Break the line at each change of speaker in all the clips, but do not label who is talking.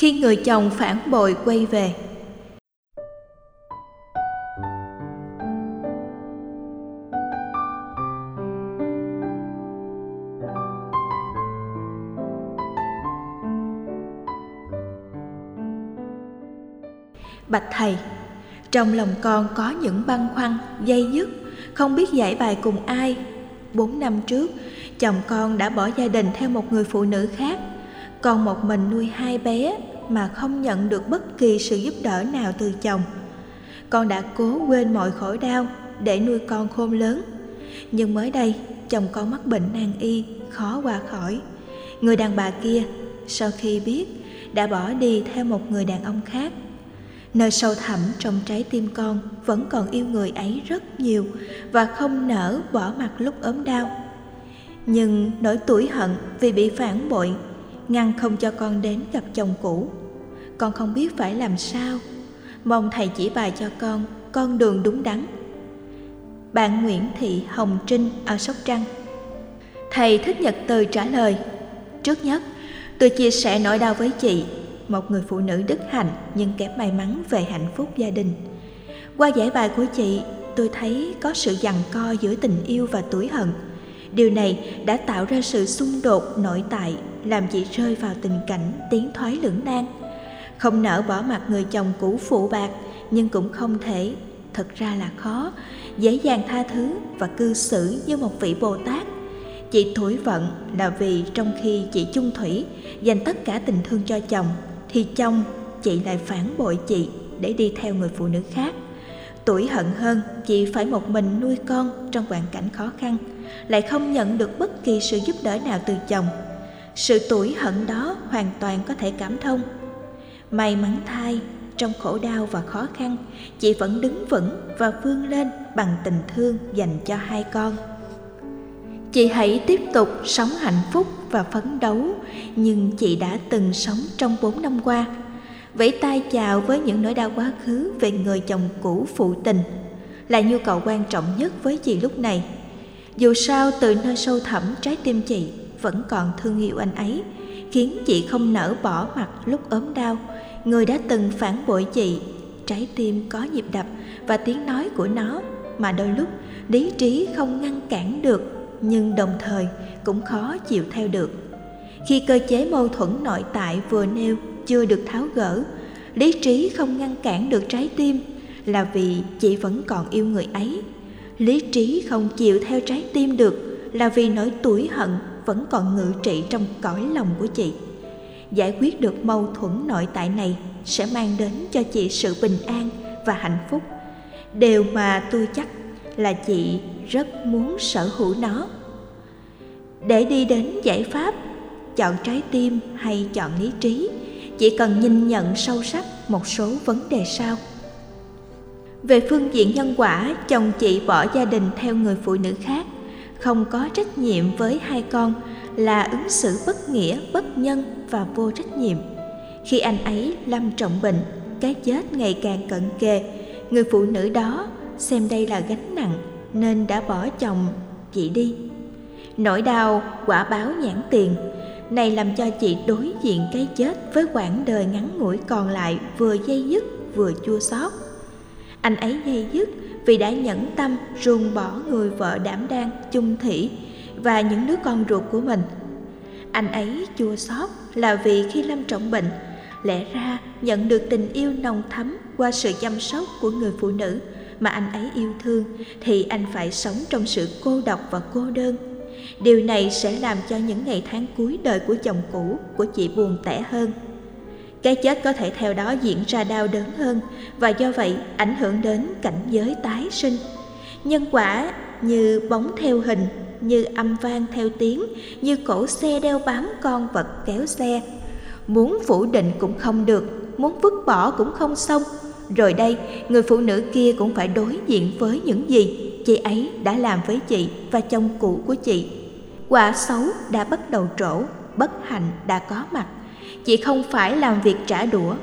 khi người chồng phản bội quay về. Bạch thầy, trong lòng con có những băn khoăn, dây dứt, không biết giải bài cùng ai. Bốn năm trước, chồng con đã bỏ gia đình theo một người phụ nữ khác con một mình nuôi hai bé mà không nhận được bất kỳ sự giúp đỡ nào từ chồng. Con đã cố quên mọi khổ đau để nuôi con khôn lớn. Nhưng mới đây, chồng con mắc bệnh nan y, khó qua khỏi. Người đàn bà kia, sau khi biết, đã bỏ đi theo một người đàn ông khác. Nơi sâu thẳm trong trái tim con vẫn còn yêu người ấy rất nhiều và không nỡ bỏ mặt lúc ốm đau. Nhưng nỗi tủi hận vì bị phản bội ngăn không cho con đến gặp chồng cũ con không biết phải làm sao. Mong thầy chỉ bài cho con con đường đúng đắn. Bạn nguyễn thị hồng trinh ở sóc trăng. Thầy thích nhật từ trả lời, trước nhất, tôi chia sẻ nỗi đau với chị, một người phụ nữ đức hạnh nhưng kém may mắn về hạnh phúc gia đình. Qua giải bài của chị, tôi thấy có sự giằng co giữa tình yêu và tuổi hận. Điều này đã tạo ra sự xung đột nội tại, làm chị rơi vào tình cảnh tiến thoái lưỡng nan không nỡ bỏ mặt người chồng cũ phụ bạc, nhưng cũng không thể. Thật ra là khó. Dễ dàng tha thứ và cư xử như một vị bồ tát. Chị thổi vận là vì trong khi chị chung thủy, dành tất cả tình thương cho chồng, thì chồng, chị lại phản bội chị để đi theo người phụ nữ khác. Tuổi hận hơn, chị phải một mình nuôi con trong hoàn cảnh khó khăn, lại không nhận được bất kỳ sự giúp đỡ nào từ chồng. Sự tuổi hận đó hoàn toàn có thể cảm thông may mắn thay, trong khổ đau và khó khăn, chị vẫn đứng vững và vươn lên bằng tình thương dành cho hai con. Chị hãy tiếp tục sống hạnh phúc và phấn đấu, nhưng chị đã từng sống trong bốn năm qua. Vẫy tay chào với những nỗi đau quá khứ về người chồng cũ phụ tình là nhu cầu quan trọng nhất với chị lúc này. Dù sao, từ nơi sâu thẳm trái tim chị vẫn còn thương yêu anh ấy, khiến chị không nỡ bỏ mặt lúc ốm đau người đã từng phản bội chị. Trái tim có nhịp đập và tiếng nói của nó mà đôi lúc lý trí không ngăn cản được, nhưng đồng thời cũng khó chịu theo được. Khi cơ chế mâu thuẫn nội tại vừa nêu chưa được tháo gỡ, lý trí không ngăn cản được trái tim là vì chị vẫn còn yêu người ấy. Lý trí không chịu theo trái tim được là vì nỗi tủi hận vẫn còn ngự trị trong cõi lòng của chị giải quyết được mâu thuẫn nội tại này sẽ mang đến cho chị sự bình an và hạnh phúc. Điều mà tôi chắc là chị rất muốn sở hữu nó. Để đi đến giải pháp, chọn trái tim hay chọn lý trí chỉ cần nhìn nhận sâu sắc một số vấn đề sau. Về phương diện nhân quả, chồng chị bỏ gia đình theo người phụ nữ khác, không có trách nhiệm với hai con là ứng xử bất nghĩa, bất nhân và vô trách nhiệm. Khi anh ấy lâm trọng bệnh, cái chết ngày càng cận kề. Người phụ nữ đó xem đây là gánh nặng nên đã bỏ chồng, chị đi. Nỗi đau, quả báo nhãn tiền. Này làm cho chị đối diện cái chết với quãng đời ngắn ngủi còn lại vừa dây dứt, vừa chua xót. Anh ấy dây dứt vì đã nhẫn tâm ruồng bỏ người vợ đảm đang chung thủy và những đứa con ruột của mình. Anh ấy chua xót là vì khi lâm trọng bệnh, lẽ ra nhận được tình yêu nồng thắm qua sự chăm sóc của người phụ nữ mà anh ấy yêu thương thì anh phải sống trong sự cô độc và cô đơn. Điều này sẽ làm cho những ngày tháng cuối đời của chồng cũ của chị buồn tẻ hơn. Cái chết có thể theo đó diễn ra đau đớn hơn và do vậy ảnh hưởng đến cảnh giới tái sinh. Nhân quả như bóng theo hình như âm vang theo tiếng, như cổ xe đeo bám con vật kéo xe. Muốn phủ định cũng không được, muốn vứt bỏ cũng không xong. Rồi đây, người phụ nữ kia cũng phải đối diện với những gì chị ấy đã làm với chị và chồng cũ của chị. Quả xấu đã bắt đầu trổ, bất hạnh đã có mặt. Chị không phải làm việc trả đũa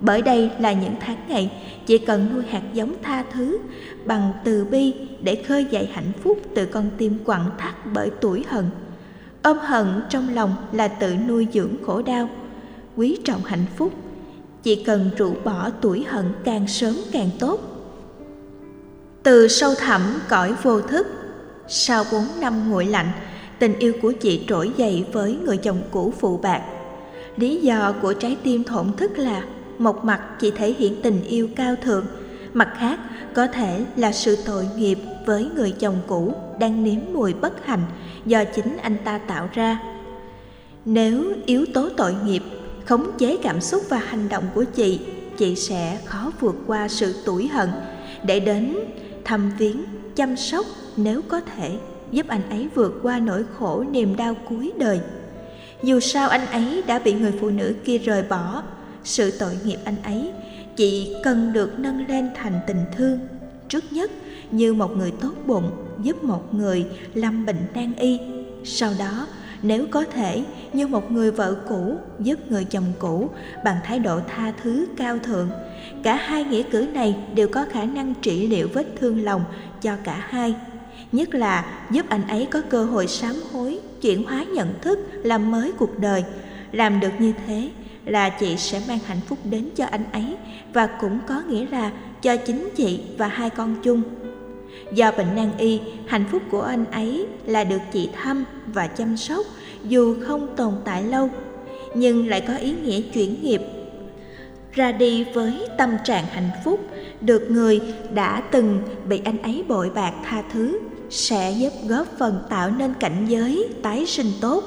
bởi đây là những tháng ngày chị cần nuôi hạt giống tha thứ bằng từ bi để khơi dậy hạnh phúc từ con tim quặn thắt bởi tuổi hận. Ôm hận trong lòng là tự nuôi dưỡng khổ đau. Quý trọng hạnh phúc, chỉ cần rũ bỏ tuổi hận càng sớm càng tốt. Từ sâu thẳm cõi vô thức, sau bốn năm nguội lạnh, tình yêu của chị trỗi dậy với người chồng cũ phụ bạc. Lý do của trái tim thổn thức là một mặt chỉ thể hiện tình yêu cao thượng, mặt khác có thể là sự tội nghiệp với người chồng cũ đang nếm mùi bất hạnh do chính anh ta tạo ra. Nếu yếu tố tội nghiệp, khống chế cảm xúc và hành động của chị chị sẽ khó vượt qua sự tủi hận để đến thăm viếng, chăm sóc nếu có thể, giúp anh ấy vượt qua nỗi khổ niềm đau cuối đời. Dù sao anh ấy đã bị người phụ nữ kia rời bỏ sự tội nghiệp anh ấy chị cần được nâng lên thành tình thương. Trước nhất, như một người tốt bụng giúp một người lâm bệnh nan y. Sau đó, nếu có thể, như một người vợ cũ giúp người chồng cũ bằng thái độ tha thứ, cao thượng. Cả hai nghĩa cử này đều có khả năng trị liệu vết thương lòng cho cả hai. Nhất là giúp anh ấy có cơ hội sám hối, chuyển hóa nhận thức làm mới cuộc đời. Làm được như thế là chị sẽ mang hạnh phúc đến cho anh ấy và cũng có nghĩa là cho chính chị và hai con chung. Do bệnh nan y, hạnh phúc của anh ấy là được chị thăm và chăm sóc, dù không tồn tại lâu, nhưng lại có ý nghĩa chuyển nghiệp. Ra đi với tâm trạng hạnh phúc được người đã từng bị anh ấy bội bạc tha thứ sẽ giúp góp phần tạo nên cảnh giới tái sinh tốt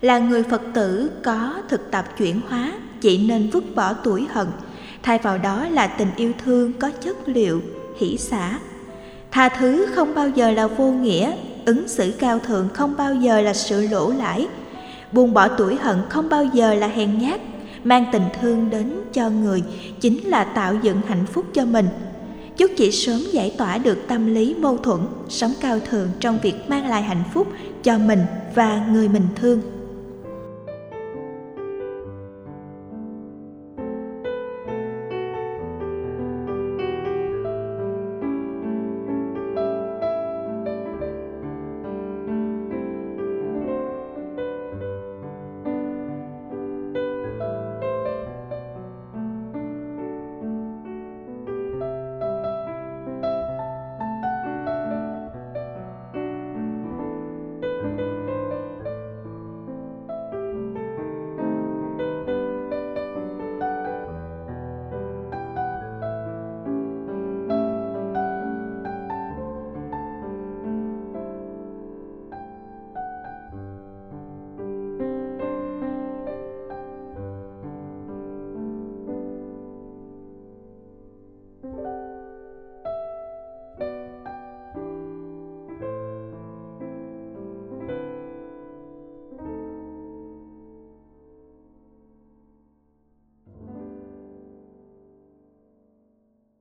là người phật tử có thực tập chuyển hóa, chỉ nên vứt bỏ tuổi hận. Thay vào đó là tình yêu thương có chất liệu, hỷ xả. Tha thứ không bao giờ là vô nghĩa, ứng xử cao thượng không bao giờ là sự lỗ lãi. Buông bỏ tuổi hận không bao giờ là hèn nhát, mang tình thương đến cho người, chính là tạo dựng hạnh phúc cho mình. Chúc chị sớm giải tỏa được tâm lý mâu thuẫn, sống cao thượng trong việc mang lại hạnh phúc cho mình và người mình thương.